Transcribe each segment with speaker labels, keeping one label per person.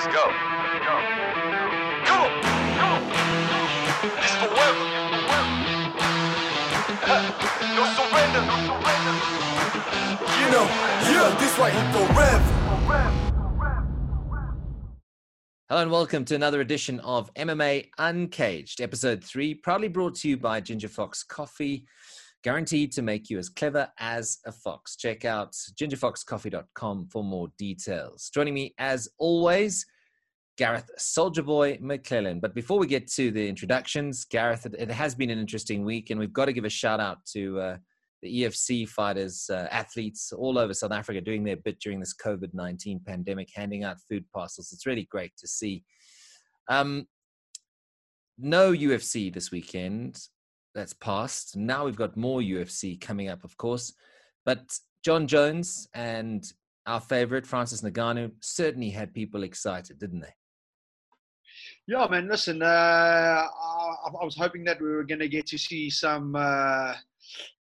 Speaker 1: Let's go. Go. Come on. Come on. This forever. no surrender. No surrender.
Speaker 2: You know, yeah, this right here forever.
Speaker 3: Hello and welcome to another edition of MMA Uncaged, episode three, proudly brought to you by Ginger Fox Coffee, guaranteed to make you as clever as a fox. Check out gingerfoxcoffee.com for more details. Joining me, as always, Garreth Soldier Boy McLellan. But before we get to the introductions, Garreth, it, it has been an interesting week, and we've got to give a shout out to uh, the EFC fighters, uh, athletes all over South Africa doing their bit during this COVID 19 pandemic, handing out food parcels. It's really great to see. Um, no UFC this weekend. That's passed. Now we've got more UFC coming up, of course. But Jon Jones and our favorite, Francis Ngannou, certainly had people excited, didn't they?
Speaker 4: Yeah, man. Listen, uh, I, I was hoping that we were going to get to see some uh,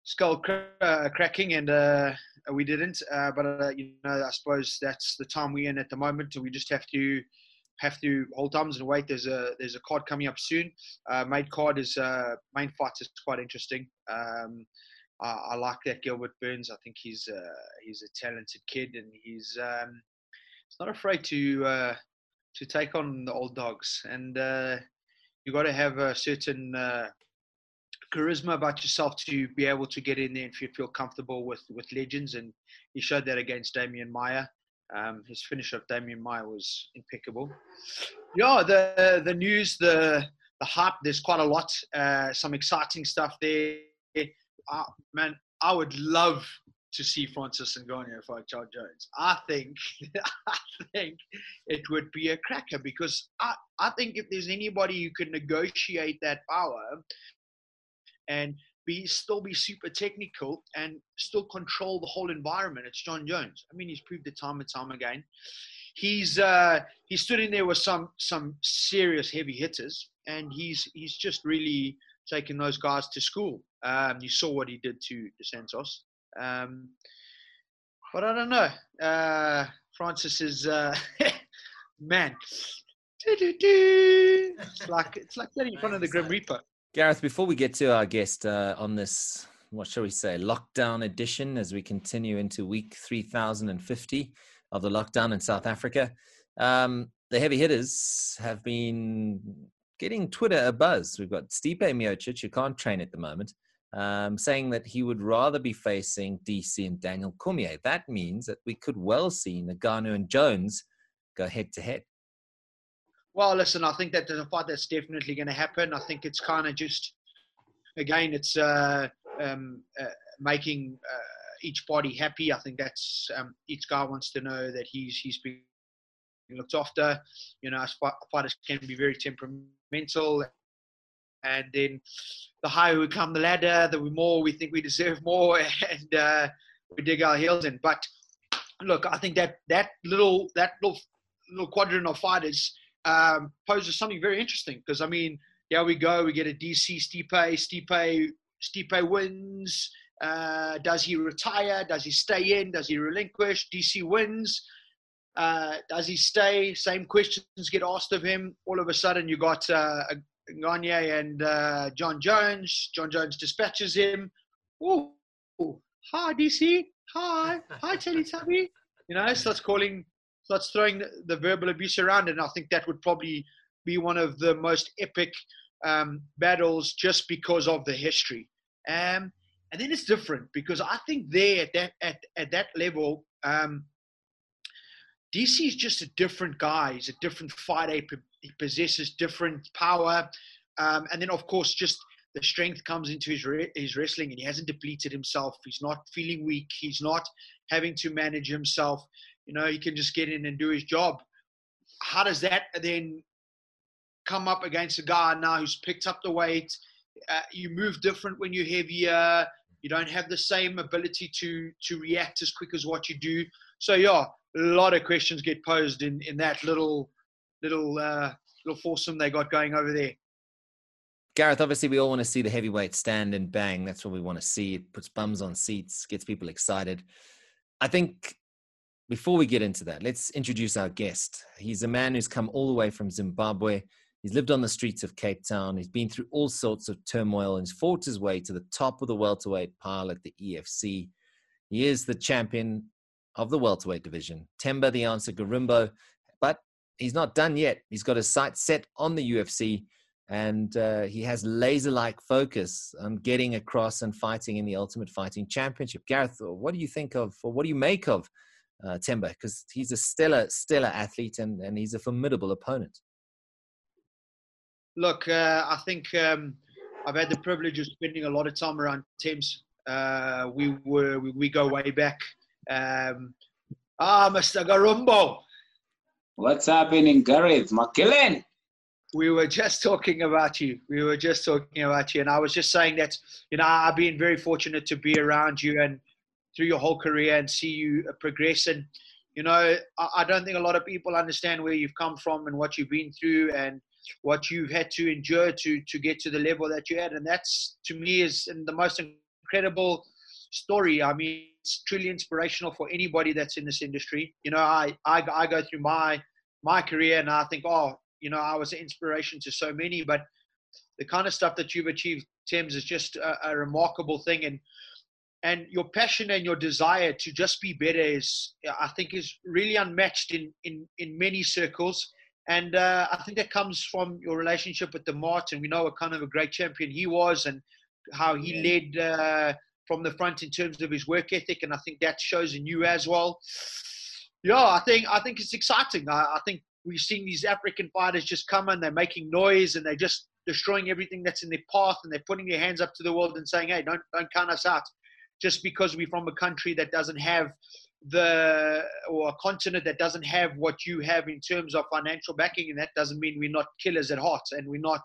Speaker 4: skull cr- uh, cracking, and uh, we didn't. Uh, but uh, you know, I suppose that's the time we're in at the moment. We just have to have to hold thumbs and wait. There's a there's a card coming up soon. Uh, main card is uh, main fight is quite interesting. Um, I, I like that Gilbert Burns. I think he's uh, he's a talented kid, and he's um, he's not afraid to uh, to take on the old dogs. And uh, you got to have a certain uh, charisma about yourself to be able to get in there and feel, comfortable with with legends. And he showed that against Demian Maia. Um, his finish of Demian Maia was impeccable. Yeah, the the news, the the hype. There's quite a lot. Uh, some exciting stuff there. Uh, man, I would love to see Francis Ngannou fight Jon Jones. I think I think it would be a cracker because I, I think if there's anybody who could negotiate that power and be still be super technical and still control the whole environment, it's Jon Jones. I mean, he's proved it time and time again. He's uh, he stood in there with some some serious heavy hitters, and he's he's just really taken those guys to school. Um, you saw what he did to Dos Santos. Um, but I don't know. Uh, Francis is uh, man. It's like it's like getting in front of the Grim Reaper.
Speaker 3: Garreth, before we get to our guest uh, on this, what shall we say, lockdown edition as we continue into week 3050 of the lockdown in South Africa, um, the heavy hitters have been getting Twitter a buzz. We've got Stipe Miocic, who can't train at the moment, um, saying that he would rather be facing DC and Daniel Cormier. That means that we could well see Ngannou and Jones go head to head.
Speaker 4: Well, listen, I think that there's a fight that's definitely going to happen. I think it's kind of just, again, it's uh, um, uh, making uh, each body happy. I think that's um, each guy wants to know that he's he's being looked after. You know, fighters can be very temperamental, and then the higher we come the ladder, the more we think we deserve more, and uh, we dig our heels in. But look, I think that that little that little little quadrant of fighters um, poses something very interesting because I mean, there we go. We get a DC Stipe. Stipe Stipe wins. Uh, does he retire? Does he stay in? Does he relinquish? DC wins. Uh, does he stay? Same questions get asked of him. All of a sudden, you got uh, Ngannou and uh, Jon Jones. Jon Jones dispatches him. Oh, hi DC. Hi, hi Teletubby. You know, starts calling starts throwing the, verbal abuse around, and I think that would probably be one of the most epic um, battles just because of the history. Um, and then it's different because I think there at that at, at that level, um, DC is just a different guy. He's a different fighter. He possesses different power, um, and then of course just the strength comes into his re- his wrestling, and he hasn't depleted himself. He's not feeling weak. He's not having to manage himself. You know, he can just get in and do his job. How does that then come up against a guy now who's picked up the weight? Uh, you move different when you're heavier. You don't have the same ability to to react as quick as what you do. So yeah, a lot of questions get posed in in that little little uh, little foursome they got going over there.
Speaker 3: Garreth, obviously, we all want to see the heavyweight stand and bang. That's what we want to see. It puts bums on seats, gets people excited. I think before we get into that, let's introduce our guest. He's a man who's come all the way from Zimbabwe. He's lived on the streets of Cape Town. He's been through all sorts of turmoil and he's fought his way to the top of the welterweight pile at the EFC. He is the champion of the welterweight division, Themba the Answer Gorimbo. But he's not done yet. He's got his sights set on the UFC and uh, he has laser like focus on getting across and fighting in the Ultimate Fighting Championship. Garreth, what do you think of, or what do you make of uh, Themba? Because he's a stellar, stellar athlete and, and he's a formidable opponent.
Speaker 4: Look, uh, I think um, I've had the privilege of spending a lot of time around Thames. Uh, we were we, we, go way back. Um, ah, Mr. Gorimbo.
Speaker 5: What's happening, Garreth McLellan?
Speaker 4: We were just talking about you. We were just talking about you, and I was just saying that you know I've been very fortunate to be around you and through your whole career and see you uh, progress. And you know, I, I don't think a lot of people understand where you've come from and what you've been through and what you've had to endure to to get to the level that you're at, and that's to me is the most incredible story. I mean, it's truly inspirational for anybody that's in this industry. You know, I I, I go through my my career and I think, oh, you know, I was an inspiration to so many, but the kind of stuff that you've achieved, Tim's, is just a, a remarkable thing. And and your passion and your desire to just be better is, I think, is really unmatched in in in many circles. And uh, I think that comes from your relationship with the Martin. We know what kind of a great champion he was and how he led uh, from the front in terms of his work ethic. And I think that shows in you as well. Yeah, I think I think it's exciting. I, I think we've seen these African fighters just come and they're making noise and they're just destroying everything that's in their path and they're putting their hands up to the world and saying, "Hey, don't don't count us out." Just because we're from a country that doesn't have the or a continent that doesn't have what you have in terms of financial backing, and that doesn't mean we're not killers at heart and we're not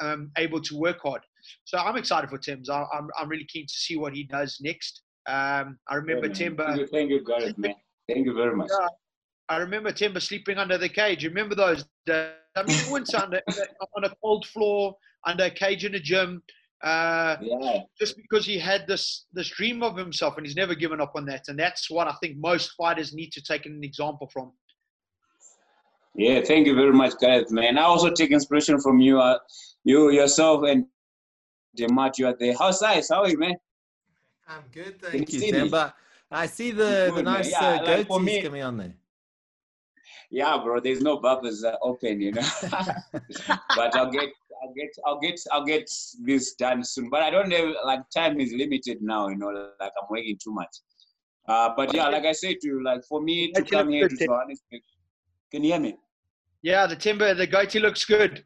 Speaker 4: um, able to work hard. So I'm excited for Tim's. I, am I'm really keen to see what he does next. Um, I remember yeah, Themba.
Speaker 5: Thank you, thank you, Garreth, man. Thank you very much.
Speaker 4: Yeah, I remember Themba sleeping under the cage. You remember those? Days? I mean, once under on a cold floor under a cage in a gym. Uh, yeah. Just because he had this this dream of himself and he's never given up on that, and that's what I think most fighters need to take an example from.
Speaker 5: Yeah, thank you very much, Garreth, man. I also take inspiration from you, uh, you yourself, and Demarte. You are there. How's size? How are you, man?
Speaker 3: I'm good, thank you, Themba. I see the, good, the nice yeah, uh, like goatees me, coming on there.
Speaker 5: Yeah, bro. There's no bubbles uh, open, you know. but I'll get I'll get I'll get I'll get this done soon. But I don't have like time is limited now, you know, like I'm working too much. Uh, but yeah, like I said to you, like for me to come here to Johannesburg, can you hear me?
Speaker 4: Yeah, the timber, the goatee looks good.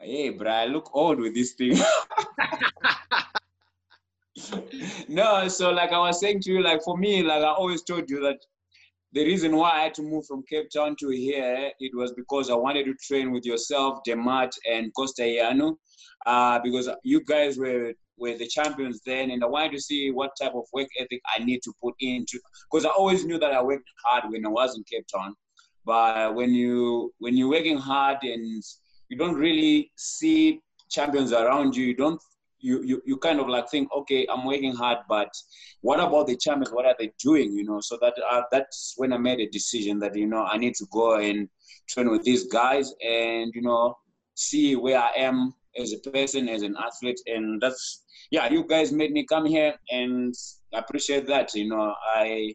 Speaker 5: Hey, bro, I look old with this thing. no, so like I was saying to you, like for me, like I always told you that the reason why I had to move from Cape Town to here, it was because I wanted to train with yourself, Demarte, and Costa Ianu, uh, because you guys were were the champions then, and I wanted to see what type of work ethic I need to put into. Because I always knew that I worked hard when I was in Cape Town, but when you when you're working hard and you don't really see champions around you, you don't you, you, you kind of like think, okay, I'm working hard, but what about the champions? What are they doing? You know, so that uh, that's when I made a decision that you know I need to go and train with these guys and you know see where I am as a person, as an athlete, and that's yeah. You guys made me come here, and I appreciate that. You know, I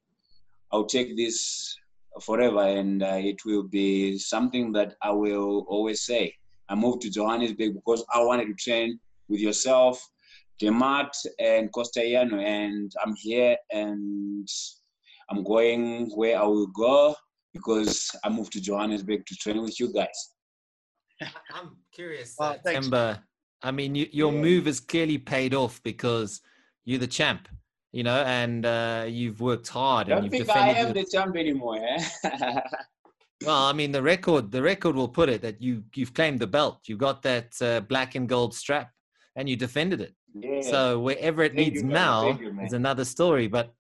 Speaker 5: I'll take this forever, and uh, it will be something that I will always say. I moved to Johannesburg because I wanted to train with yourself, Demarte and Costellano, and I'm here and I'm going where I will go because I moved to Johannesburg to train with you guys.
Speaker 3: I'm curious, uh, Themba. I mean, you, your yeah. move has clearly paid off because you're the champ, you know, and uh, you've worked hard.
Speaker 5: Don't
Speaker 3: and you've
Speaker 5: think defended I am the champ anymore. Eh?
Speaker 3: well, I mean, the record the record will put it that you you've claimed the belt. You got that uh, black and gold strap, and you defended it. Yeah. So wherever it Thank needs you, now you, is another story. But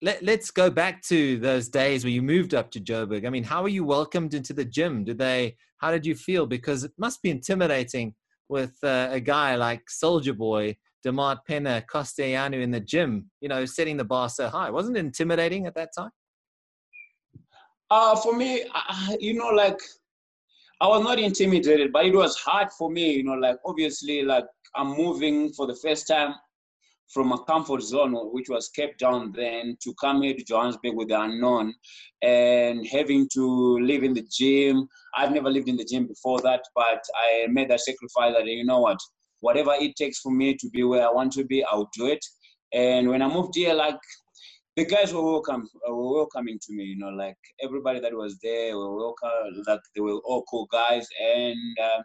Speaker 3: let, let's go back to those days where you moved up to Joburg. I mean, how were you welcomed into the gym? Did they? How did you feel? Because it must be intimidating with uh, a guy like Soldier Boy, Demarte Pena, Costellano in the gym. You know, setting the bar so high. Wasn't it intimidating at that time?
Speaker 5: Uh, for me, uh, you know, like I was not intimidated, but it was hard for me, you know, like obviously, like I'm moving for the first time from a comfort zone, which was Cape Town then, to come here to Johannesburg with the unknown and having to live in the gym. I've never lived in the gym before that, but I made that sacrifice that, you know what, whatever it takes for me to be where I want to be, I'll do it. And when I moved here, like the guys were welcome, were welcoming to me. You know, like everybody that was there were welcome. Like they were all cool guys, and uh,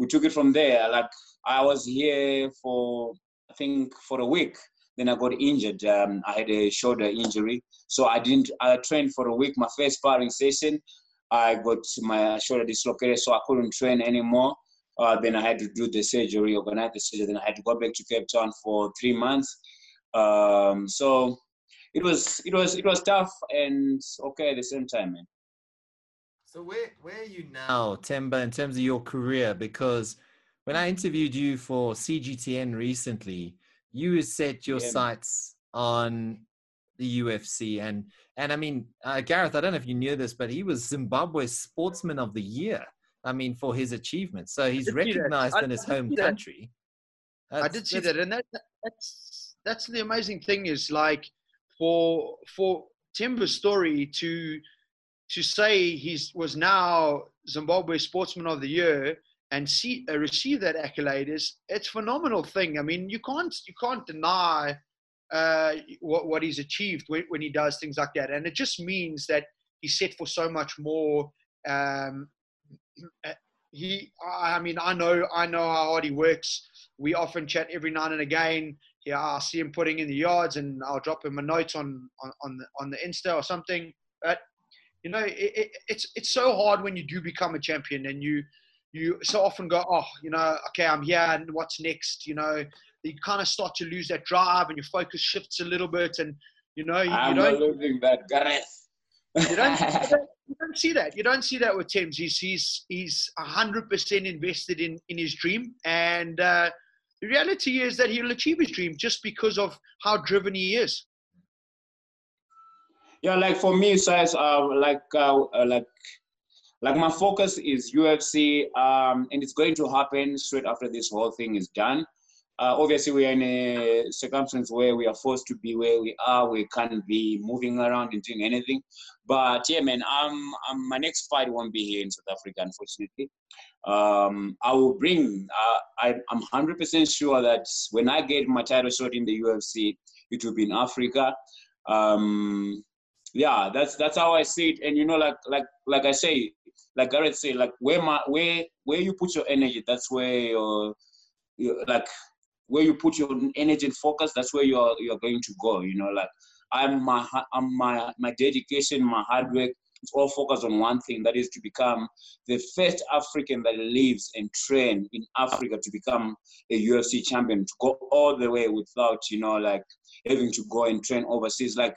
Speaker 5: we took it from there. Like I was here for I think for a week. Then I got injured. Um, I had a shoulder injury, so I didn't. I trained for a week. My first sparring session, I got my shoulder dislocated, so I couldn't train anymore. Uh, then I had to do the surgery, organize the surgery. Then I had to go back to Cape Town for three months. Um, so it was it was it was tough and okay at the same time, man.
Speaker 3: So where where are you now, Themba, in terms of your career? Because when I interviewed you for CGTN recently, you set your
Speaker 5: Yeah.
Speaker 3: sights on the UFC, and and I mean, uh, Garreth, I don't know if you knew this, but he was Zimbabwe's Sportsman of the Year. I mean, for his achievements, so he's
Speaker 4: did see that.
Speaker 3: recognized in his home country.
Speaker 4: I did see that, and that that's that's the amazing thing is like for for Themba's story to to say he's was now Zimbabwe Sportsman of the Year and see uh, receive that accolade is it's a phenomenal thing. I mean, you can't you can't deny uh, what what he's achieved when, when he does things like that, and it just means that he's set for so much more. Um, uh, he, I I mean, I know I know how hard he works. We often chat every now and again. Yeah, I'll see him putting in the yards, and I'll drop him a note on on on the, on the Insta or something. But you know, it, it, it's it's so hard when you do become a champion, and you you so often go, oh, you know, okay, I'm here, and what's next? You know, you kind of start to lose that drive, and your focus shifts a little bit, and you know, you, you
Speaker 5: I'm
Speaker 4: don't
Speaker 5: not losing that, Garreth.
Speaker 4: you don't, you don't, you don't see that. You don't see that with Thames. He's he's he's hundred percent invested in in his dream, and uh, the reality is that he'll achieve his dream just because of how driven he is.
Speaker 5: Yeah, like for me, size, uh, like uh, uh, like like my focus is UFC, um, and it's going to happen straight after this whole thing is done. Uh, obviously, we are in a circumstance where we are forced to be where we are. We can't be moving around and doing anything. But yeah, man, my next fight won't be here in South Africa, unfortunately. Um, I will bring. Uh, I, I'm 100% sure that when I get my title shot in the UFC, it will be in Africa. Um, yeah, that's that's how I see it. And you know, like like like I say, like Gareth said, like where my where where you put your energy, that's where your you like where you put your energy and focus, that's where you're you're going to go. You know, like I'm my I'm my my dedication, my hard work. It's all focused on one thing, that is to become the first African that lives and train in Africa to become a UFC champion, to go all the way without, you know, like having to go and train overseas. Like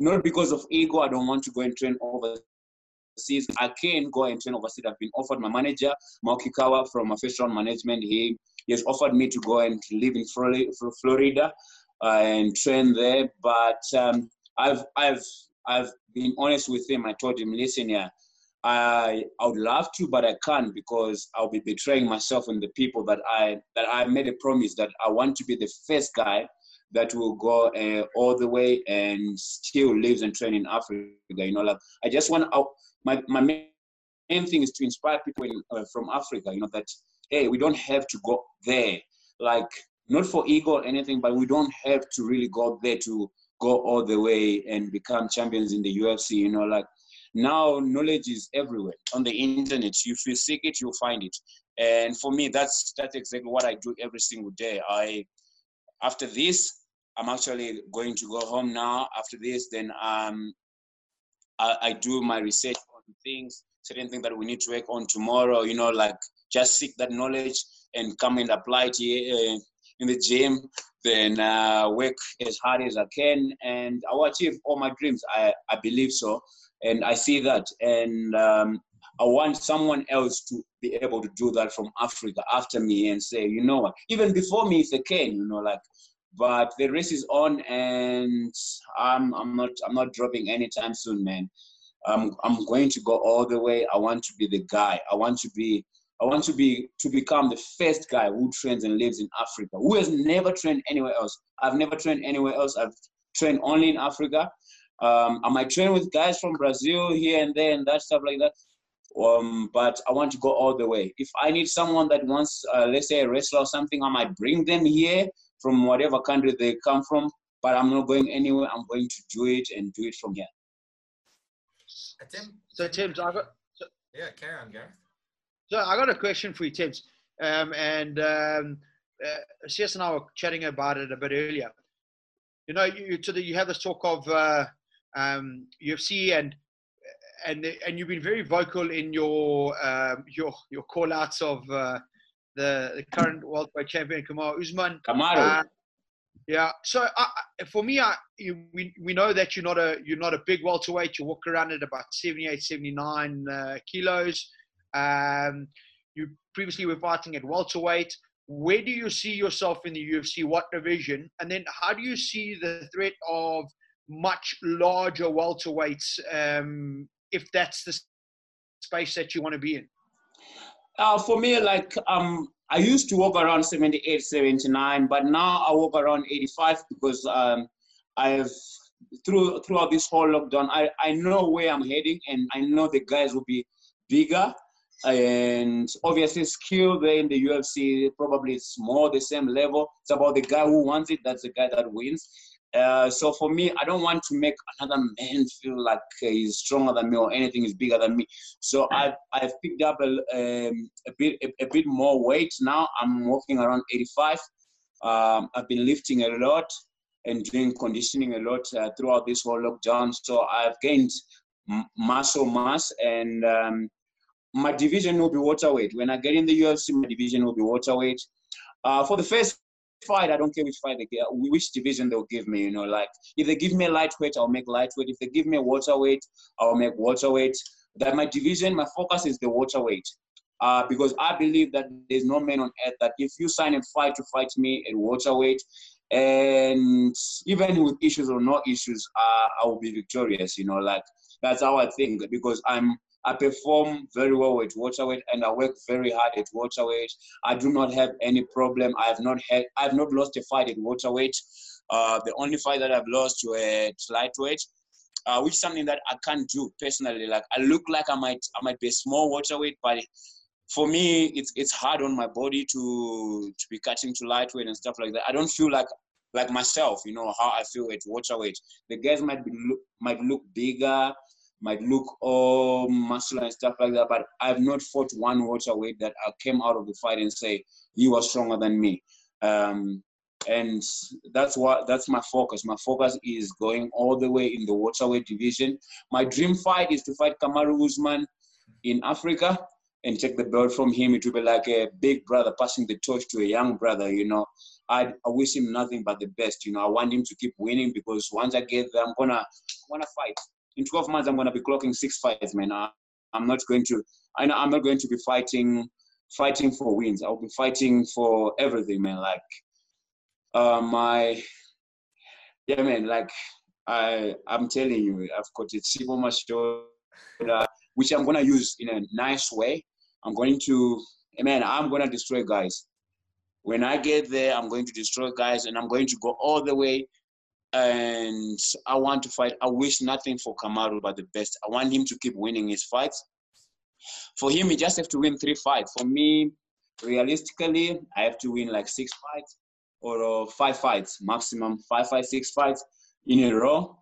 Speaker 5: not because of ego, I don't want to go and train overseas. I can go and train overseas. I've been offered my manager, Malki Kawa from round management. He, he has offered me to go and live in Florida, Florida uh, and train there. But um, I've I've I've been honest with him. I told him, listen, yeah, I I would love to, but I can't because I'll be betraying myself and the people that I that I made a promise that I want to be the first guy that will go uh, all the way and still lives and train in Africa. You know, like I just want out. My my main main thing is to inspire people in, uh, from Africa. You know that hey, we don't have to go there. Like not for ego or anything, but we don't have to really go there to go all the way and become champions in the UFC. You know, like now knowledge is everywhere on the internet. If you seek it, you'll find it. And for me, that's that's exactly what I do every single day. I after this, I'm actually going to go home now. After this, then um, I, I do my research on things, certain things that we need to work on tomorrow. You know, like just seek that knowledge and come and apply it uh, in the gym. Then uh, work as hard as I can, and I will achieve all my dreams. I, I believe so, and I see that. And um, I want someone else to be able to do that from Africa after me and say, you know what, even before me if they can, you know, like but the race is on and I'm I'm not I'm not dropping anytime soon, man. I'm I'm going to go all the way. I want to be the guy. I want to be I want to be to become the first guy who trains and lives in Africa, who has never trained anywhere else. I've never trained anywhere else. I've trained only in Africa. Um, I might train with guys from Brazil here and there and that stuff like that. Um, but I want to go all the way. If I need someone that wants, uh, let's say, a wrestler or something, I might bring them here from whatever country they come from. But I'm not going anywhere. I'm going to do it and do it from here.
Speaker 3: Uh, Tim,
Speaker 4: So Tim, I got
Speaker 3: yeah, carry on, Garreth.
Speaker 4: so I got a question for you, Tim. Um, and um, uh, CS and I were chatting about it a bit earlier. You know, you so that you have this talk of uh, um, UFC and and and you've been very vocal in your um, your your call outs of uh, the, the current welterweight champion Kamaru Usman.
Speaker 5: Kamaru.
Speaker 4: Uh, yeah. So for me, I, you, we, we know that you're not a you're not a big welterweight. You walk around at about 78, 79 uh, kilos. Um, you previously were fighting at welterweight. Where do you see yourself in the UFC? What division? And then how do you see the threat of much larger welterweights um, if that's the space that you want to be in?
Speaker 5: Uh, for me, like um, I used to walk around 78, 79, but now I walk around 85 because um, I've through throughout this whole lockdown, I, I know where I'm heading and I know the guys will be bigger and obviously skill there in the UFC probably it's more the same level. It's about the guy who wants it. That's the guy that wins. Uh, so for me, I don't want to make another man feel like he's stronger than me or anything is bigger than me. So I've I've picked up a, um, a bit a, a bit more weight now. I'm walking around 85. Um, I've been lifting a lot and doing conditioning a lot uh, throughout this whole lockdown. So I've gained m- muscle mass and um, my division will be welterweight. When I get in the UFC, my division will be welterweight. Uh, for the first fight, I don't care which fight they get, which division they'll give me. You know, like if they give me a lightweight, I'll make lightweight. If they give me a welterweight, I'll make welterweight. That my division, my focus is the welterweight. Uh, because I believe that there's no man on earth that if you sign a fight to fight me at welterweight, and even with issues or no issues, uh, I will be victorious. You know, like that's how I think because I'm I perform very well at welterweight and I work very hard at welterweight. I do not have any problem. I have not had I have not lost a fight at welterweight. Uh, the only fight that I've lost was at lightweight, uh, which is something that I can't do personally. Like I look like I might I might be a small welterweight, but for me it's it's hard on my body to to be cutting to lightweight and stuff like that. I don't feel like like myself, you know, how I feel at welterweight. The guys might be look, might look bigger, might look all muscular and stuff like that, but I've not fought one welterweight that I came out of the fight and say he was stronger than me. Um, and that's what that's my focus. My focus is going all the way in the welterweight division. My dream fight is to fight Kamaru Usman in Africa and take the belt from him. It will be like a big brother passing the torch to a young brother. You know, I, I wish him nothing but the best. You know, I want him to keep winning because once I get there, I'm gonna I'm gonna fight. In 12 months, I'm gonna be clocking six fights, man. I, I'm not going to. I know I'm not going to be fighting fighting for wins. I'll be fighting for everything, man. Like uh, my yeah, man. Like I I'm telling you, I've got a chip on my shoulder, which I'm gonna use in a nice way. I'm going to, man. I'm gonna destroy guys. When I get there, I'm going to destroy guys, and I'm going to go all the way. And I want to fight. I wish nothing for Kamaru but the best. I want him to keep winning his fights. For him, he just have to win three fights. For me, realistically, I have to win like six fights or uh, five fights maximum, five, five, six fights in a row.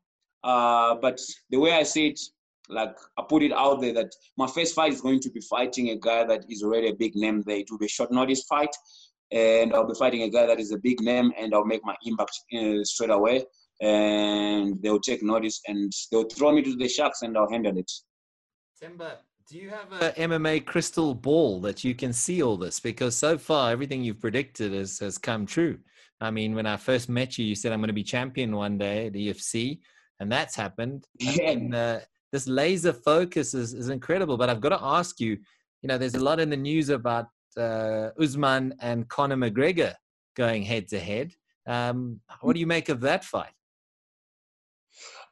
Speaker 5: Uh, but the way I see it, like I put it out there that my first fight is going to be fighting a guy that is already a big name there. It will be a short notice fight, and I'll be fighting a guy that is a big name, and I'll make my impact uh, straight away. And they'll take notice, and they'll throw me to the sharks, and I'll handle it.
Speaker 3: Themba, do you have a MMA crystal ball that you can see all this? Because so far, everything you've predicted has, has come true. I mean, when I first met you, you said I'm going to be champion one day at EFC, and that's happened.
Speaker 5: Yeah.
Speaker 3: And uh, this laser focus is, is incredible. But I've got to ask you, you know, there's a lot in the news about uh, Usman and Conor McGregor going head to head. Um, what do you make of that fight?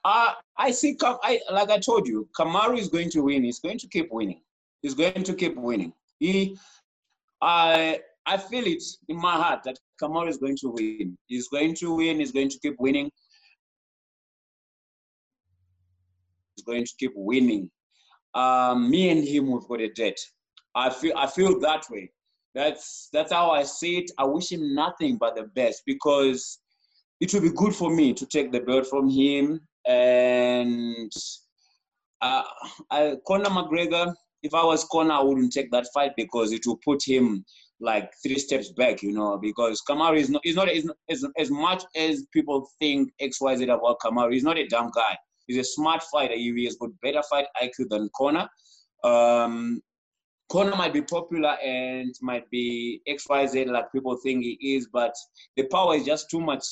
Speaker 5: Uh, I see. I like I told you, Kamaru is going to win. He's going to keep winning. He's going to keep winning. He, I, I feel it in my heart that Kamaru is going to win. He's going to win. He's going to keep winning. He's going to keep winning. Um, me and him, we've got a debt. I feel. I feel that way. That's that's how I see it. I wish him nothing but the best because it will be good for me to take the belt from him. And uh, I, Conor McGregor, if I was Conor, I wouldn't take that fight because it will put him like three steps back, you know. Because Kamaru is not, is not, is not as, as much as people think X Y Z about Kamaru. He's not a dumb guy. He's a smart fighter. He has got better fight IQ than Conor. Um, Conor might be popular and might be XYZ like people think he is, but the power is just too much.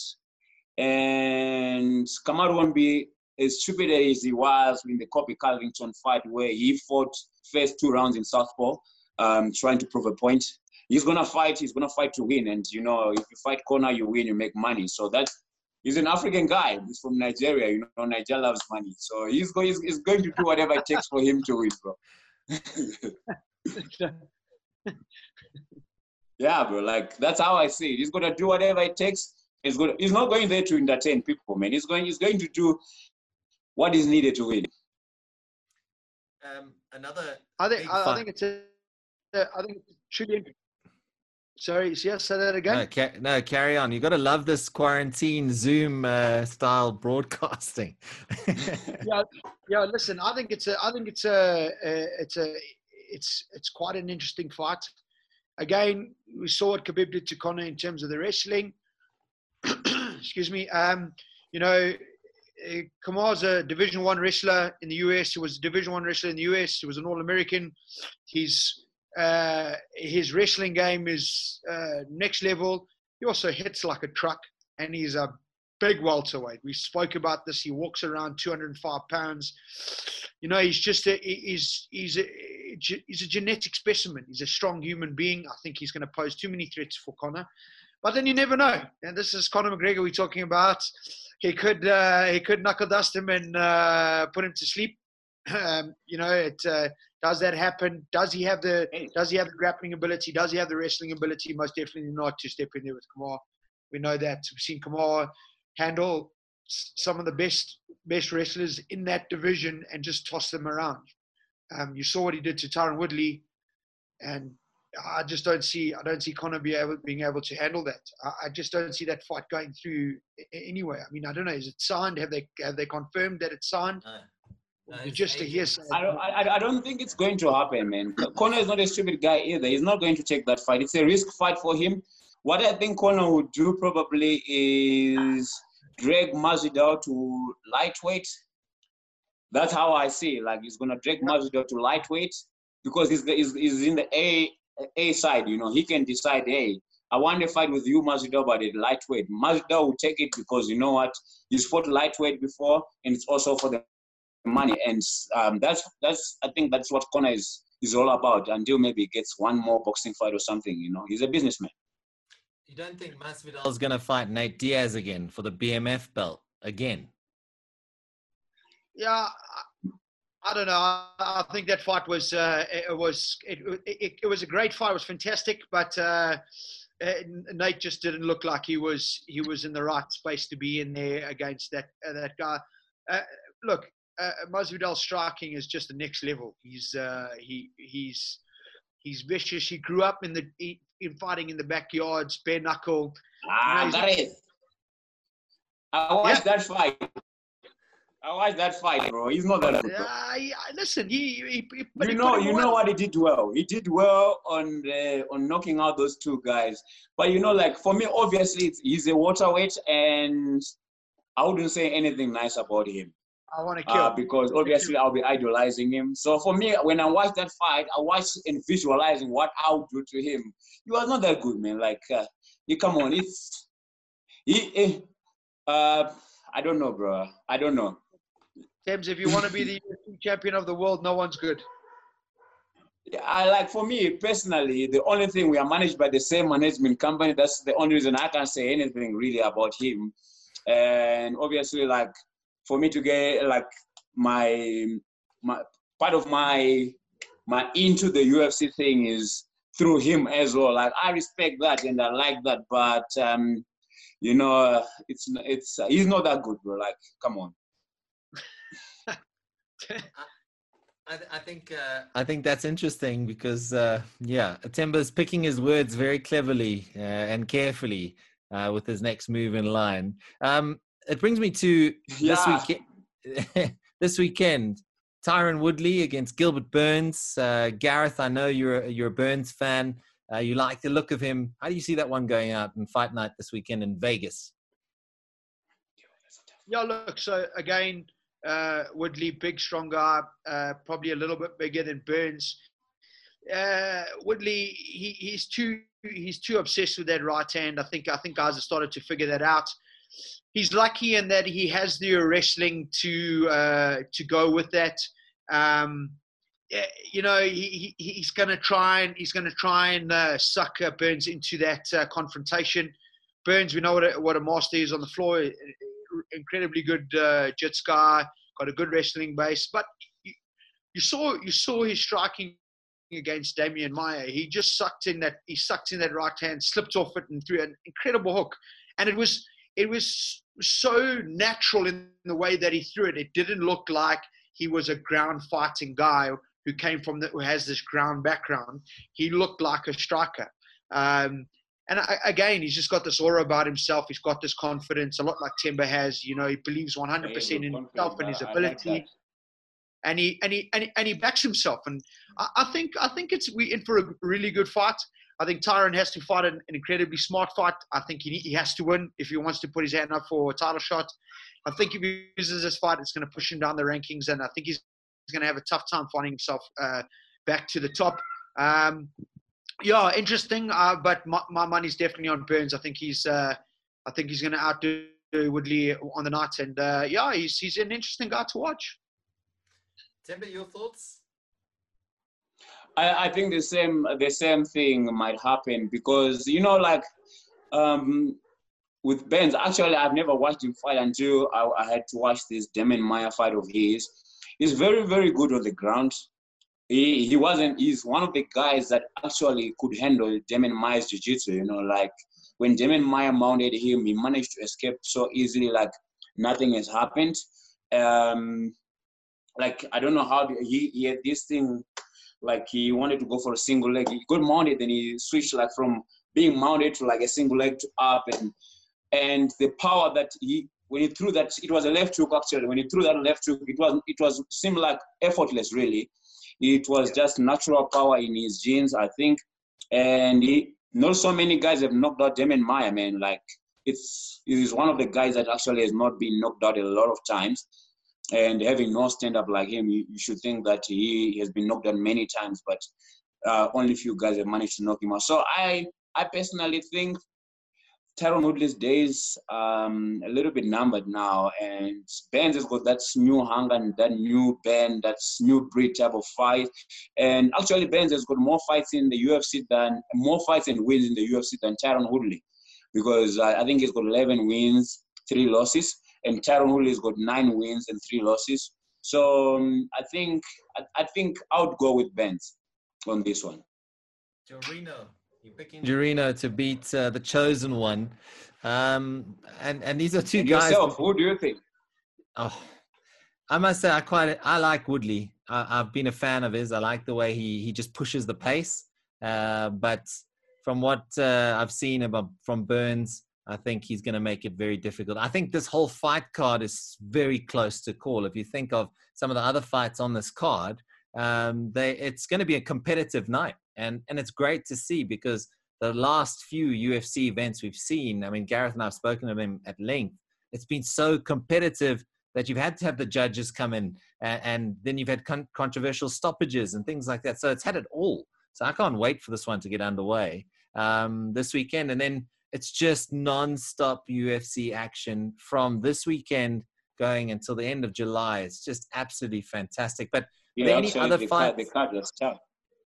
Speaker 5: And Kamaru won't be as stupid as he was in the Colby Covington fight where he fought first two rounds in Southpaw, um, trying to prove a point. He's gonna fight, he's gonna fight to win. And you know, if you fight Conor, you win, you make money. So that's he's an African guy. He's from Nigeria, you know, Nigeria loves money. So he's going he's, he's going to do whatever it takes for him to win, bro. Yeah, bro. Like that's how I see it. He's gonna do whatever it takes. He's going. He's not going there to entertain people, man. He's going. He's going to do what is needed to win.
Speaker 3: Um, another.
Speaker 4: I think
Speaker 3: Big
Speaker 4: I, I think it's a, I think it's truly. int- Sorry, yes, say that again.
Speaker 3: No, ca- no, carry on. You got to love this quarantine Zoom uh, style broadcasting.
Speaker 4: yeah, yeah. Listen, I think it's a, I think it's a, a, it's a, it's, it's quite an interesting fight. Again, we saw what Khabib did to Conor in terms of the wrestling. Excuse me. Um, you know, uh, Kamar's a Division One wrestler in the US. He was a Division One wrestler in the US. He was an All American. He's uh, his wrestling game is uh, next level. He also hits like a truck, and he's a big welterweight. We spoke about this. He walks around 205 pounds. You know, he's just a he's he's a he's a genetic specimen. He's a strong human being. I think he's going to pose too many threats for Conor. But then you never know. And this is Conor McGregor we're talking about. He could uh, he could knuckle dust him and uh, put him to sleep. Um, you know, it uh, does that happen? Does he have the does he have the grappling ability? Does he have the wrestling ability? Most definitely not to step in there with Kamar. We know that. We've seen Kamar handle some of the best best wrestlers in that division and just toss them around. Um, you saw what he did to Tyron Woodley, and I just don't see I don't see Conor be able, being able to handle that. I, I just don't see that fight going through a- anyway. I mean, I don't know. Is it signed? Have they have they confirmed that it's signed?
Speaker 3: No,
Speaker 4: It's just a hearsay.
Speaker 5: I don't, uh, I, I don't think it's going to happen, man. Conor is not a stupid guy either. He's not going to take that fight. It's a risk fight for him. What I think Conor would do probably is drag Masvidal to lightweight. That's how I see. it. Like he's gonna drag Masvidal to lightweight because he's, he's, he's in the A A side. You know, he can decide. Hey, I want to fight with you, Masvidal, but at lightweight. Masvidal will take it because you know what? He's fought lightweight before, and it's also for the money. And um, that's that's I think that's what Conor is is all about. Until maybe he gets one more boxing fight or something. You know, he's a businessman.
Speaker 3: You don't think Masvidal is going to fight Nate Diaz again for the BMF belt again?
Speaker 4: Yeah, I, don't know. I, I think that fight was uh, it was it, it, it was a great fight. It was fantastic, but uh, uh, Nate just didn't look like he was he was in the right space to be in there against that uh, that guy. Uh, look, uh, Masvidal's striking is just the next level. He's uh, he he's he's vicious. He grew up in the in fighting in the backyards, bare knuckle.
Speaker 5: Ah,
Speaker 4: Amazing.
Speaker 5: Garreth. I watched that fight. I watched that fight, bro. He's not that good.
Speaker 4: Uh, yeah, listen, he, he, he
Speaker 5: You know, you know what he did well. He did well on the, on knocking out those two guys. But you know, like for me, obviously, it's, he's a welterweight, and I wouldn't say anything nice about him.
Speaker 4: I want to kill.
Speaker 5: uh, because obviously I'll be idolizing him. So for me, when I watch that fight, I watch and visualizing what I would do to him. He was not that good, man. Like, uh, he come on, it's he. eh, Uh, I don't know, bro. I don't know.
Speaker 4: Thames, if you want to be the UFC champion of the world, no one's good.
Speaker 5: I like for me personally, the only thing we are managed by the same management company. That's the only reason I can't say anything really about him. And obviously, like for me to get like my my part of my my into the UFC thing is through him as well. Like I respect that and I like that, but um, you know, it's it's uh, he's not that good, bro. Like, come on.
Speaker 3: I, I think uh, I think that's interesting because uh, yeah, Themba's picking his words very cleverly uh, and carefully uh, with his next move in line. Um, it brings me to
Speaker 5: Yeah.
Speaker 3: this weekend. this weekend, Tyron Woodley against Gilbert Burns. Uh, Garreth, I know you're a, you're a Burns fan. Uh, you like the look of him. How do you see that one going out in fight night this weekend in Vegas?
Speaker 4: Yeah, look. So again, uh, Woodley, big, strong guy, uh, probably a little bit bigger than Burns. Uh, Woodley, he, he's too he's too obsessed with that right hand. I think I think guys have started to figure that out. He's lucky in that he has the wrestling to uh, to go with that. Um, you know, he, he, he's going to try and he's going to try and uh, suck uh, Burns into that uh, confrontation. Burns, we know what a, what a master is on the floor. Incredibly good uh, jits guy, got a good wrestling base. But you, you saw you saw his striking against Demian Maia. He just sucked in that he sucked in that right hand, slipped off it, and threw an incredible hook. And it was it was so natural in the way that he threw it. It didn't look like he was a ground fighting guy who came from the, who has this ground background. He looked like a striker. Um, and I, again, he's just got this aura about himself. He's got this confidence, a lot like Themba has. You know, he believes 100% in himself and his
Speaker 5: like
Speaker 4: ability and he and he and he, and he backs himself. And I, I think I think it's we in for a really good fight. I think Tyron has to fight an, an incredibly smart fight. I think he, he has to win if he wants to put his hand up for a title shot. I think if he loses this fight, it's going to push him down the rankings, and I think he's, he's going to have a tough time finding himself uh, back to the top. Um, yeah, interesting. Uh, but my, my money's definitely on Burns. I think he's uh, I think he's going to outdo Woodley on the night, and uh, yeah, he's he's an interesting guy to watch.
Speaker 3: Themba, your thoughts?
Speaker 5: I, I think the same the same thing might happen because you know like um, with Burns actually I've never watched him fight until I, I had to watch this Damon Maia fight of his. He's very very good on the ground. He he wasn't he's one of the guys that actually could handle Damon Maia's jiu-jitsu, you know, like when Damon Maya mounted him, he managed to escape so easily like nothing has happened. Um, like I don't know how he, he had this thing like he wanted to go for a single leg. He got mounted, then he switched like from being mounted to like a single leg to up, and and the power that he when he threw that it was a left hook actually. When he threw that left hook, it was it was seemed like effortless really. It was just natural power in his genes, I think, and he not so many guys have knocked out Damon Maia, man. Like it's he's one of the guys that actually has not been knocked out a lot of times and having no stand up like him, you, you should think that he has been knocked out many times, but uh, only few guys have managed to knock him out. So I, I personally think Tyron Woodley's days um, a little bit numbered now, and Burns has got that new hunger and that new band, that new breed type of fight. And actually, Burns has got more fights in the UFC than more fights and wins in the UFC than Tyron Woodley, because uh, I think he's got 11 wins, three losses and Tyron Woodley's got nine wins and three losses. So um, I think I, I think I would go with Burns on this one.
Speaker 3: Durinho. You're picking Durinho to beat uh, the chosen one. Um, and, and these are two
Speaker 5: And
Speaker 3: guys.
Speaker 5: yourself, who do you think?
Speaker 3: Oh, I must say, I quite I like Woodley. I, I've been a fan of his. I like the way he he just pushes the pace. Uh, but from what uh, I've seen about from Burns, I think he's going to make it very difficult. I think this whole fight card is very close to call. If you think of some of the other fights on this card, um, they it's going to be a competitive night, and and it's great to see because the last few UFC events we've seen. I mean, Garreth and I've spoken of him at length. It's been so competitive that you've had to have the judges come in, and, and then you've had con- controversial stoppages and things like that. So it's had it all. So I can't wait for this one to get underway um, this weekend, and then it's just non-stop UFC action from this weekend going until the end of July. It's just absolutely fantastic. But
Speaker 5: Yeah,
Speaker 3: there any other
Speaker 5: the card, the
Speaker 3: fights?
Speaker 5: card was tough.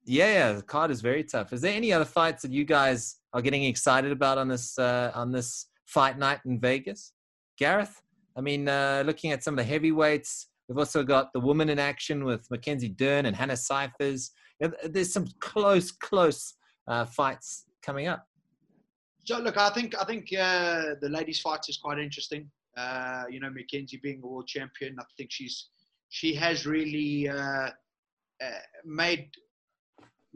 Speaker 3: Yeah, yeah, the card is very tough. Is there any other fights that you guys are getting excited about on this uh, on this fight night in Vegas? Garreth, I mean, uh, looking at some of the heavyweights, we've also got the woman in action with Mackenzie Dern and Hannah Cifers. There's some close, close uh, fights coming up.
Speaker 4: So look, I think I think uh, the ladies' fight is quite interesting. Uh, you know, Mackenzie being a world champion, I think she's she has really uh, uh, made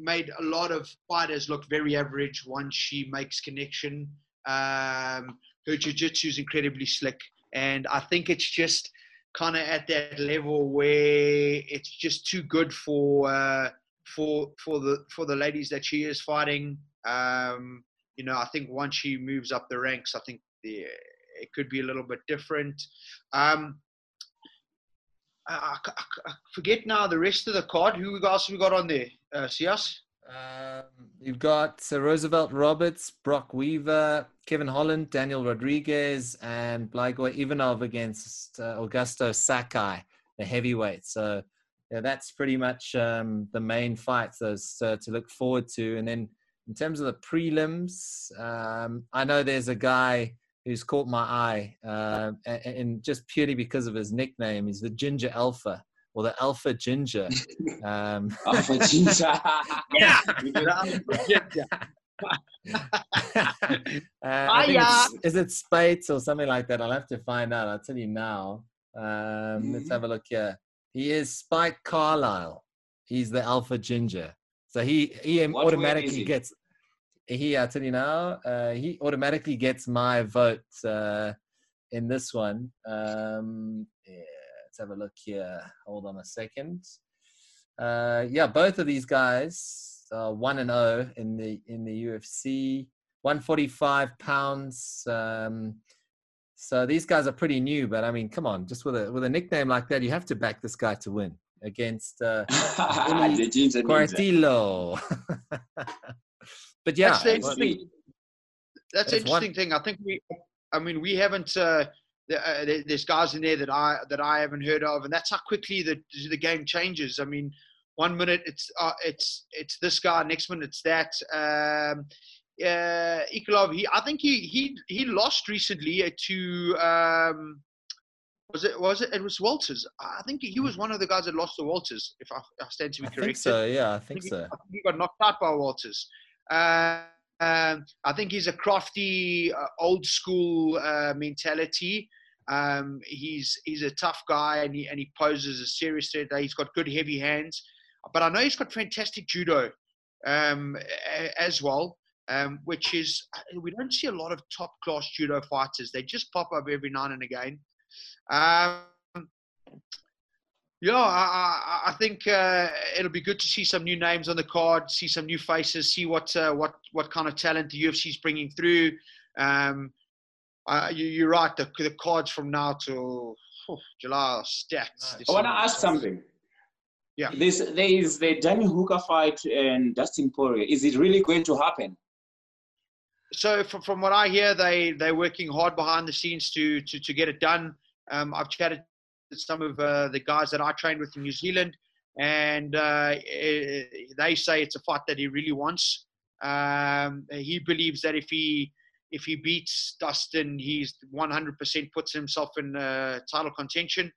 Speaker 4: made a lot of fighters look very average once she makes connection. Um, her jiu-jitsu is incredibly slick, and I think it's just kind of at that level where it's just too good for uh, for for the for the ladies that she is fighting. Um, you know, I think once she moves up the ranks, I think the, it could be a little bit different. Um, I, I- I- forget now the rest of the card. Who else we got on there? Uh, us.
Speaker 3: Um, you've got uh, Roosevelt Roberts, Brock Weaver, Kevin Holland, Daniel Rodriguez, and Blagoy Ivanov against uh, Augusto Sakai, the heavyweight. So yeah, that's pretty much um, the main fights those uh, to look forward to. And then in terms of the prelims, um, I know there's a guy who's caught my eye, uh, and, and just purely because of his nickname, he's the Ginger Alpha or the Alpha Ginger. Um,
Speaker 5: Alpha Ginger.
Speaker 4: Yeah.
Speaker 5: We
Speaker 3: uh, I is it Spates or something like that? I'll have to find out. I'll tell you now. Um, Let's
Speaker 5: Mhm.
Speaker 3: have a look here. He is Spike Carlyle. He's the Alpha Ginger. So he he
Speaker 5: What
Speaker 3: automatically
Speaker 5: he?
Speaker 3: gets. He, tell you now. Uh, he automatically gets my vote uh, in this one. Um, yeah, let's have a look here. Hold on a second. Uh, yeah, both of these guys are one and zero in the in the UFC. One forty five pounds. Um, so these guys are pretty new, but I mean, come on, just with a with a nickname like that, you have to back this guy to win against uh, Quartillo. but yeah,
Speaker 4: That's the interesting. That's
Speaker 3: one-
Speaker 4: interesting thing. I think we, I mean, we haven't. Uh, uh, there's guys in there that I that I haven't heard of, and that's how quickly the the game changes. I mean, one minute it's uh, it's it's this guy, next minute it's that. Um, uh, Ikolov, he I think he he he lost recently to um, was it was it it was Walters. I think he was one of the guys that lost to Walters. If I, I stand to be
Speaker 3: I
Speaker 4: corrected.
Speaker 3: think so. Yeah, I think
Speaker 4: he-
Speaker 3: so.
Speaker 4: I think he got knocked out by Walters. Uh, um, I think he's a crafty, uh, old school uh, mentality. Um, he's he's a tough guy and he, and he poses a serious threat. He's got good heavy hands, but I know he's got fantastic judo um, as well. Um, which is we don't see a lot of top class judo fighters. They just pop up every now and again. Yeah, I, I, I think uh, it'll be good to see some new names on the card, see some new faces, see what uh, what what kind of talent the UFC is bringing through. Um, uh, you, you're right. The, the cards from now till oh, July are stacked.
Speaker 3: Nice.
Speaker 5: I want to ask something.
Speaker 4: Yeah.
Speaker 5: This there is the Danny Hooker fight and Dustin Poirier. Is it really going to happen?
Speaker 4: so from, from what I hear, they they're working hard behind the scenes to to, to get it done. Um, I've chatted with some of uh, the guys that I trained with in New Zealand, and uh, eh, they say it's a fight that he really wants. Um, he believes that if he if he beats Dustin, he's 100% puts himself in uh, title contention.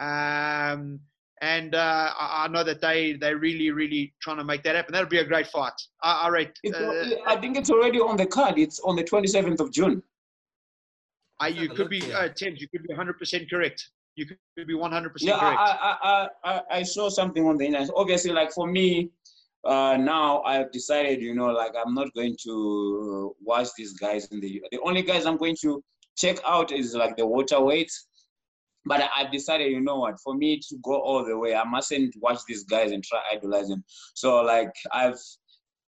Speaker 4: Um, and uh, I, I know that they they really really trying to make that happen. That'll be a great fight. I, I rate. Uh,
Speaker 5: I think it's already on the card. It's on the 27th of June.
Speaker 4: I, you could be uh, Tim. You could be 100 percent correct. You could be 100
Speaker 5: Yeah,
Speaker 4: percent correct.
Speaker 5: I, I, I, I, saw something on the internet. Obviously, like for me, uh, now I've decided, you know, like I'm not going to watch these guys in the. The only guys I'm going to check out is like the water weights. But I've decided, you know what, for me to go all the way, I mustn't watch these guys and try idolize them. So like I've,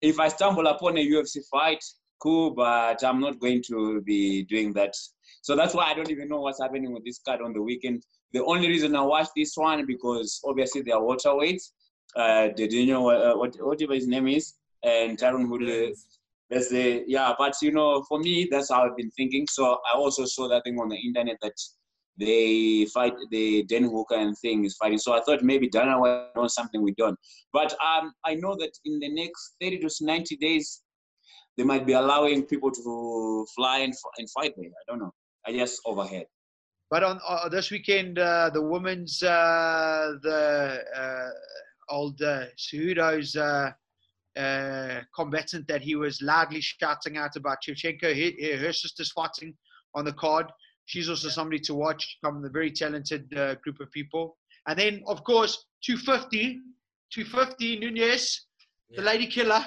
Speaker 5: if I stumble upon a UFC fight, cool, but I'm not going to be doing that. So that's why I don't even know what's happening with this card on the weekend. The only reason I watched this one because obviously they are water weights. Uh, did know uh, what whatever his name is and Tyron Woodley that's the yeah, but you know, for me, that's how I've been thinking. So I also saw that thing on the internet that they fight the Dan Hooker and thing is fighting. So I thought maybe Dana White knows something we don't. But um, I know that in the next 30 to 90 days, they might be allowing people to fly and, and fight there. I don't know. I just overheard.
Speaker 4: But on uh, this weekend, uh, the women's, uh, the uh, old uh, Cejudo's uh, uh, combatant that he was loudly shouting out about Shevchenko, her, her sister's fighting on the card. She's also somebody to watch from a very talented uh, group of people. And then, of course, 250, 250 Nunes, the lady killer.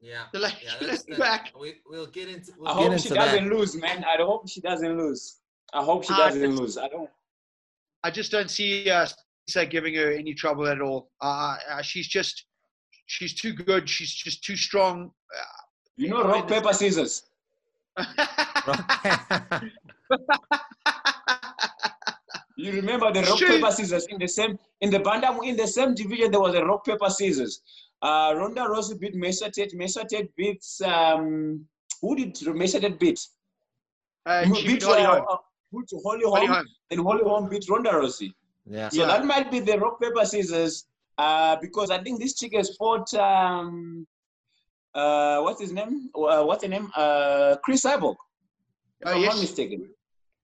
Speaker 3: Yeah.
Speaker 4: The lady
Speaker 3: Yeah,
Speaker 4: killer's
Speaker 3: that's,
Speaker 4: back.
Speaker 3: we, we'll get into. We'll
Speaker 5: I
Speaker 3: get
Speaker 5: hope
Speaker 3: into
Speaker 5: she
Speaker 3: that.
Speaker 5: doesn't lose, man. I hope she doesn't lose. I hope she
Speaker 4: Ah,
Speaker 5: doesn't
Speaker 4: it's-
Speaker 5: lose. I don't.
Speaker 4: I just don't see uh, Spencer giving her any trouble at all. Uh, uh, she's just, she's too good. She's just too strong.
Speaker 5: You know, rock paper scissors. You remember the rock
Speaker 4: Sure.
Speaker 5: paper scissors in the same in the bantam in the same division there was a rock paper scissors. Uh, Ronda Rousey beat Miesha Tate. Miesha Tate beats um who did Miesha Tate beat?
Speaker 4: uh,
Speaker 5: Who
Speaker 4: she
Speaker 5: beat
Speaker 4: beat Holly
Speaker 5: uh,
Speaker 4: Holm.
Speaker 5: uh, who Holly
Speaker 4: Holly
Speaker 5: Holm.
Speaker 4: Holm.
Speaker 5: Then Holly Holm beat Ronda Rousey.
Speaker 3: yeah.
Speaker 5: So
Speaker 4: Yeah.
Speaker 5: that might be the rock paper scissors. Uh, because I think this chick has fought um uh what's his name? Uh, what's the name? Uh Cris Cyborg. If
Speaker 4: Oh,
Speaker 5: I'm not mistaken.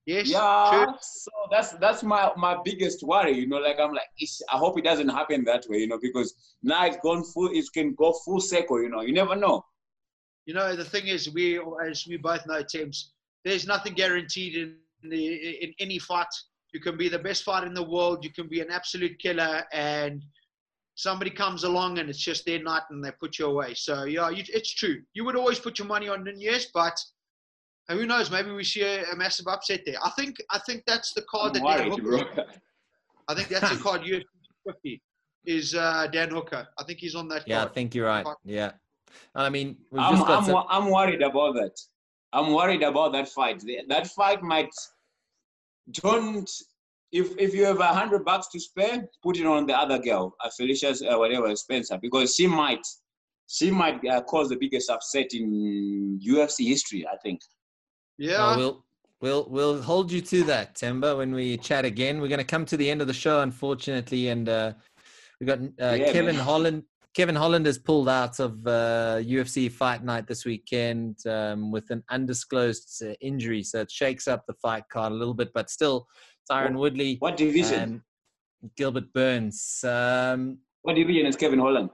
Speaker 4: Yes,
Speaker 5: Yeah,
Speaker 4: true.
Speaker 5: so that's that's my my biggest worry. You know, like I'm like, "Ish, I hope it doesn't happen that way. You know, because now it's gone full, it can go full circle. You know, you never know.
Speaker 4: You know, the thing is, we, as we both know, Thames, there's nothing guaranteed in the in any fight. You can be the best fighter in the world. You can be an absolute killer, and somebody comes along and it's just their night and they put you away. So yeah, you, it's true. You would always put your money on Nunes, but who knows? Maybe we see a, a massive upset there. I think I think that's the card
Speaker 5: I'm
Speaker 4: that Dan Hooker. I think that's the card UFC 50 is uh, Dan Hooker. I think he's on that
Speaker 3: Yeah, I think you're right. Yeah. I mean, we've
Speaker 5: I'm
Speaker 3: just got
Speaker 5: I'm,
Speaker 3: some,
Speaker 5: I'm worried about that. I'm worried about that fight. That fight might don't. If if you have a hundred bucks to spare, put it on the other girl, uh, Felicia's uh, whatever Spencer, because she might she might uh, cause the biggest upset in UFC history. I think.
Speaker 4: Yeah.
Speaker 3: Well, we'll we'll we'll hold you to that, Themba, when we chat again. We're going to come to the end of the show, unfortunately, and uh, we got uh,
Speaker 5: Yeah,
Speaker 3: Kevin
Speaker 5: man.
Speaker 3: Holland. Kevin Holland has pulled out of uh, UFC Fight Night this weekend um, with an undisclosed uh, injury, so it shakes up the fight card a little bit. But still, Tyron Woodley
Speaker 5: What division?
Speaker 3: and Gilbert Burns. Um,
Speaker 5: what division is Kevin Holland?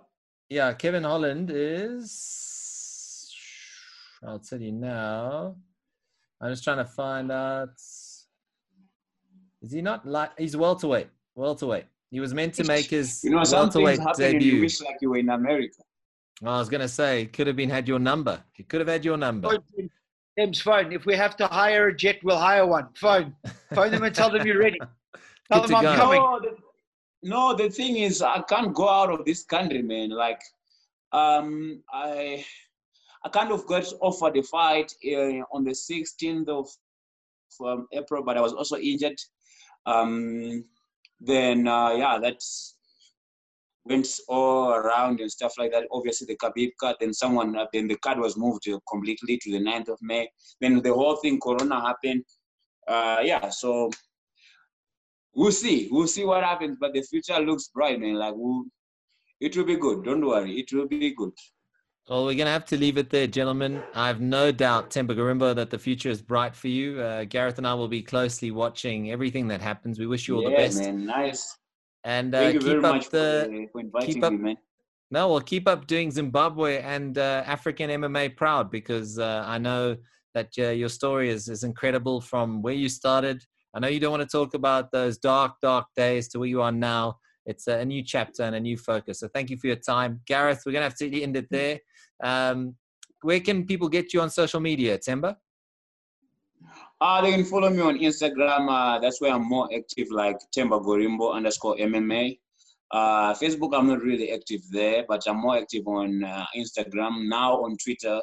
Speaker 3: yeah, Kevin Holland is. I'll tell you now. I'm just trying to find out. Is he not like he's welterweight? Welterweight. He was meant to make his
Speaker 5: You know, some things
Speaker 3: welterweight
Speaker 5: happen and you
Speaker 3: debut.
Speaker 5: wish like you were in America.
Speaker 3: I was gonna say could have been had your number. He could have had your number.
Speaker 4: Tim's phone. If we have to hire a jet, we'll hire one. Phone. Phone them and tell them you're ready. Tell
Speaker 3: Good
Speaker 4: them I'm
Speaker 3: go.
Speaker 4: coming.
Speaker 5: No the, no, the thing is, I can't go out of this country, man. Like, um, I, I kind of got offered a fight uh, on the 16th of um, April, but I was also injured. Um, then, uh, yeah, that went all around and stuff like that. Obviously, the Khabib card. Then someone, uh, then the card was moved uh, completely to the 9th of May. Then the whole thing, Corona happened. Uh, yeah, so we'll see. We'll see what happens. But the future looks bright, man. Like we'll, it will be good. Don't worry. It will be good.
Speaker 3: Well, we're gonna have to leave it there, gentlemen. I have no doubt, Themba Gorimbo, that the future is bright for you. Uh, Garreth and I will be closely watching everything that happens. We wish you all
Speaker 5: yeah,
Speaker 3: the best,
Speaker 5: man. Nice.
Speaker 3: and uh,
Speaker 5: Thank you
Speaker 3: keep
Speaker 5: very
Speaker 3: up
Speaker 5: much
Speaker 3: the.
Speaker 5: for, uh, inviting
Speaker 3: keep up-
Speaker 5: me, man.
Speaker 3: No, well, keep up doing Zimbabwe and uh, African MMA proud because uh, I know that uh, your story is, is incredible from where you started. I know you don't want to talk about those dark, dark days to where you are now. It's a new chapter and a new focus. So thank you for your time. Garreth, we're going to have to end it there. Um, where can people get you on social media, Themba?
Speaker 5: Uh, they can follow me on Instagram. Uh, that's where I'm more active, like Themba Gorimbo underscore MMA. Uh, Facebook, I'm not really active there, but I'm more active on uh, Instagram now on Twitter.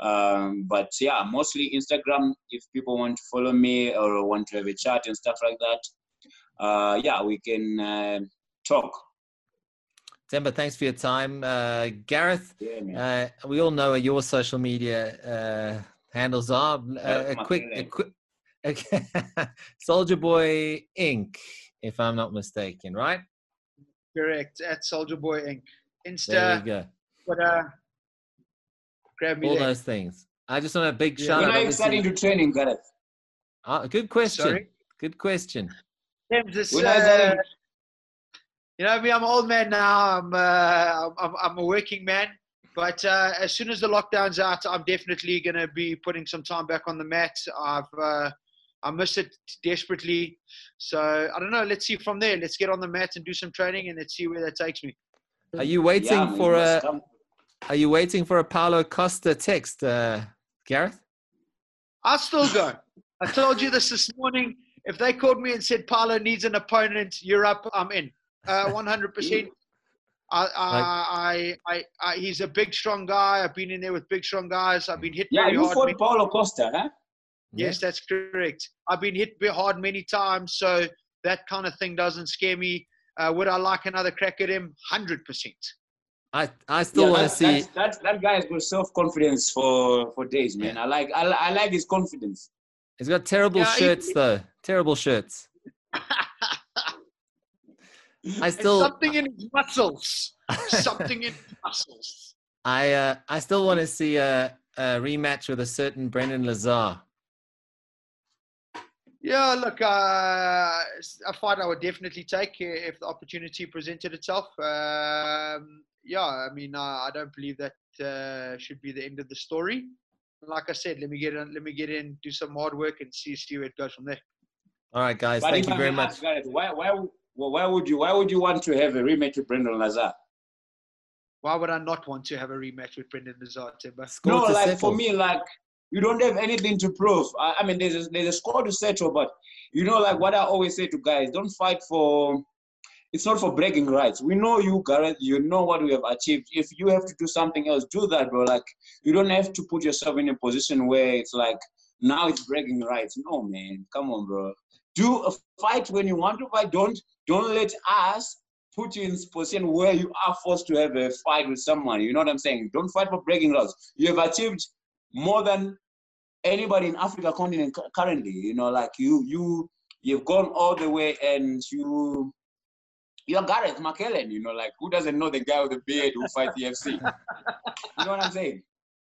Speaker 5: Um, but yeah, mostly Instagram. If people want to follow me or want to have a chat and stuff like that, uh, yeah, we can uh, talk.
Speaker 3: Themba, thanks for your time. Uh, Garreth,
Speaker 5: Yeah.
Speaker 3: Uh, we all know what your social media uh, handles are. Uh, a quick, a
Speaker 5: feeling.
Speaker 3: quick, okay. Soldier Boy Inc. If I'm not mistaken, right?
Speaker 4: Correct. At Soldier Boy Inc. Insta.
Speaker 3: There
Speaker 4: Insta,
Speaker 3: we go.
Speaker 4: Twitter. Grab me
Speaker 3: All
Speaker 4: there.
Speaker 3: those things. I just want a big
Speaker 4: Yeah.
Speaker 3: shout
Speaker 5: when
Speaker 3: out.
Speaker 5: are you starting
Speaker 3: obviously-
Speaker 5: to training, Garreth?
Speaker 3: Ah, good question.
Speaker 4: Sorry.
Speaker 3: Good question.
Speaker 4: Thames, this,
Speaker 5: When I was at
Speaker 4: uh,
Speaker 5: it-
Speaker 4: you know me, I'm an old man now. I'm, uh, I'm, I'm a working man. But uh, as soon as the lockdown's out, I'm definitely going to be putting some time back on the mat. I've uh, I miss it desperately. So I don't know. Let's see from there. Let's get on the mat and do some training, and let's see where that takes me.
Speaker 3: Are you waiting
Speaker 5: Yeah, man,
Speaker 3: for a?
Speaker 5: come.
Speaker 3: Are you waiting for a Paulo Costa text, uh, Garreth?
Speaker 4: I'll still go. I told you this this morning. If they called me and said Paulo needs an opponent, you're up. I'm in. Uh, 100%. I, I, I, I, I, he's a big, strong guy. I've been in there with big, strong guys. I've been hit
Speaker 5: Yeah,
Speaker 4: very
Speaker 5: you
Speaker 4: hard.
Speaker 5: fought
Speaker 4: many-
Speaker 5: Paulo Costa, huh?
Speaker 4: Yes, that's correct. I've been hit very hard many times, so that kind of thing doesn't scare me. Uh, would I like another crack at him? 100%.
Speaker 3: I I still
Speaker 5: Yeah,
Speaker 3: want to see.
Speaker 5: that's- that that guy has got self confidence for for days, man. I like I, I like his confidence.
Speaker 3: He's got terrible
Speaker 4: Yeah, he-
Speaker 3: shirts though. Terrible shirts. I
Speaker 4: It's
Speaker 3: still
Speaker 4: something in his muscles. Something in his muscles.
Speaker 3: I uh, I still want to see a, a rematch with a certain Brendan Lazar.
Speaker 4: Yeah, look, uh, it's a fight I would definitely take uh, if the opportunity presented itself. Um, yeah, I mean, uh, I don't believe that uh, should be the end of the story. Like I said, let me get in, let me get in, do some hard work, and see, see where it goes from there.
Speaker 3: All right, guys.
Speaker 5: But
Speaker 3: Thank you very much.
Speaker 5: ask, Garreth, why why well, why would you why would you want to have a rematch with Brendan Lazar?
Speaker 4: Why would I not want to have a rematch with Brendan Lazar, Themba?
Speaker 3: Score
Speaker 5: no, like
Speaker 3: settle.
Speaker 5: for me, like you don't have anything to prove. I, I mean, there's a, there's a score to settle, but you know, like what I always say to guys, don't fight for. It's not for bragging rights. We know you, Garreth. You know what we have achieved. If you have to do something else, do that, bro. Like you don't have to put yourself in a position where it's like now it's bragging rights. No, man. Come on, bro. Do a fight when you want to fight. Don't don't let us put you in position where you are forced to have a fight with someone. You know what I'm saying? Don't fight for breaking laws. You have achieved more than anybody in Africa continent currently. You know, like you you you've gone all the way and you you're Garreth McLellan, you know, like who doesn't know the guy with the beard who fights the FC? You know what I'm saying?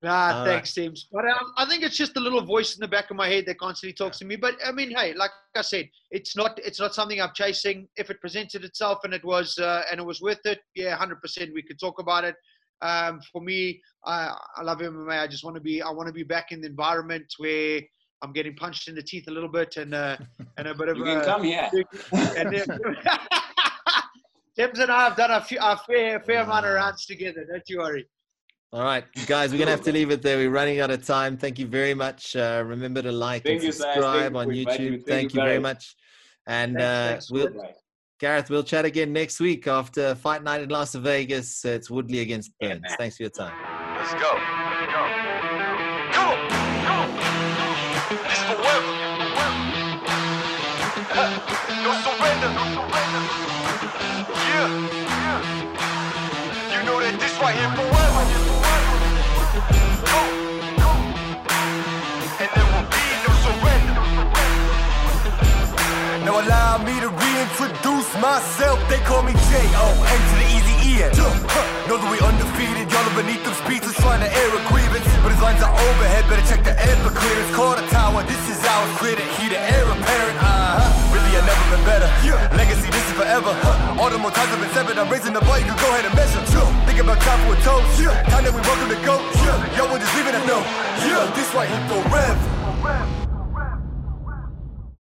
Speaker 4: Nah,
Speaker 3: All
Speaker 4: thanks, Sims. But um, I think it's just a little voice in the back of my head that constantly talks to me. But I mean, hey, like I said, it's not it's not something I'm chasing. If it presented itself and it was uh, and it was worth it, yeah, hundred percent, we could talk about it. Um, for me, I, I love MMA. I just want to be I want to be back in the environment where I'm getting punched in the teeth a little bit and uh, and a bit of
Speaker 5: You can
Speaker 4: a,
Speaker 5: come here.
Speaker 4: and then, Tims and I have done a, few, a fair fair amount of rounds together. Don't you worry.
Speaker 3: All right, guys, we're gonna have to leave it there. We're running out of time. Thank you very much. Uh, remember to like
Speaker 5: Thank
Speaker 3: and
Speaker 5: you, guys. Thank
Speaker 3: subscribe
Speaker 5: you
Speaker 3: on
Speaker 5: for inviting.
Speaker 3: YouTube.
Speaker 5: Thank
Speaker 3: Thank
Speaker 5: you,
Speaker 3: you very much. And
Speaker 4: Thanks,
Speaker 3: uh,
Speaker 4: thanks.
Speaker 3: we'll, Garreth, we'll chat again next week after Fight Night in Las Vegas. It's Woodley against Burns. Thanks for your time.
Speaker 1: Let's go.
Speaker 2: Myself. They call me J-O-N to the easy E-N. Know that we undefeated. Y'all are beneath them speeches trying to air a grievance. But his lines are overhead. Better check the air for clearance. Call the tower. This is ours. Clear the heat. The air apparent. Uh-huh. Really, I've never been better. Legacy, this is forever. All the more times I've been severed. I'm raising the bar. You can go ahead and measure. Think about time for a toast. Time that we welcome to go. Yo, we're just leaving it no. Yeah, this right here forever.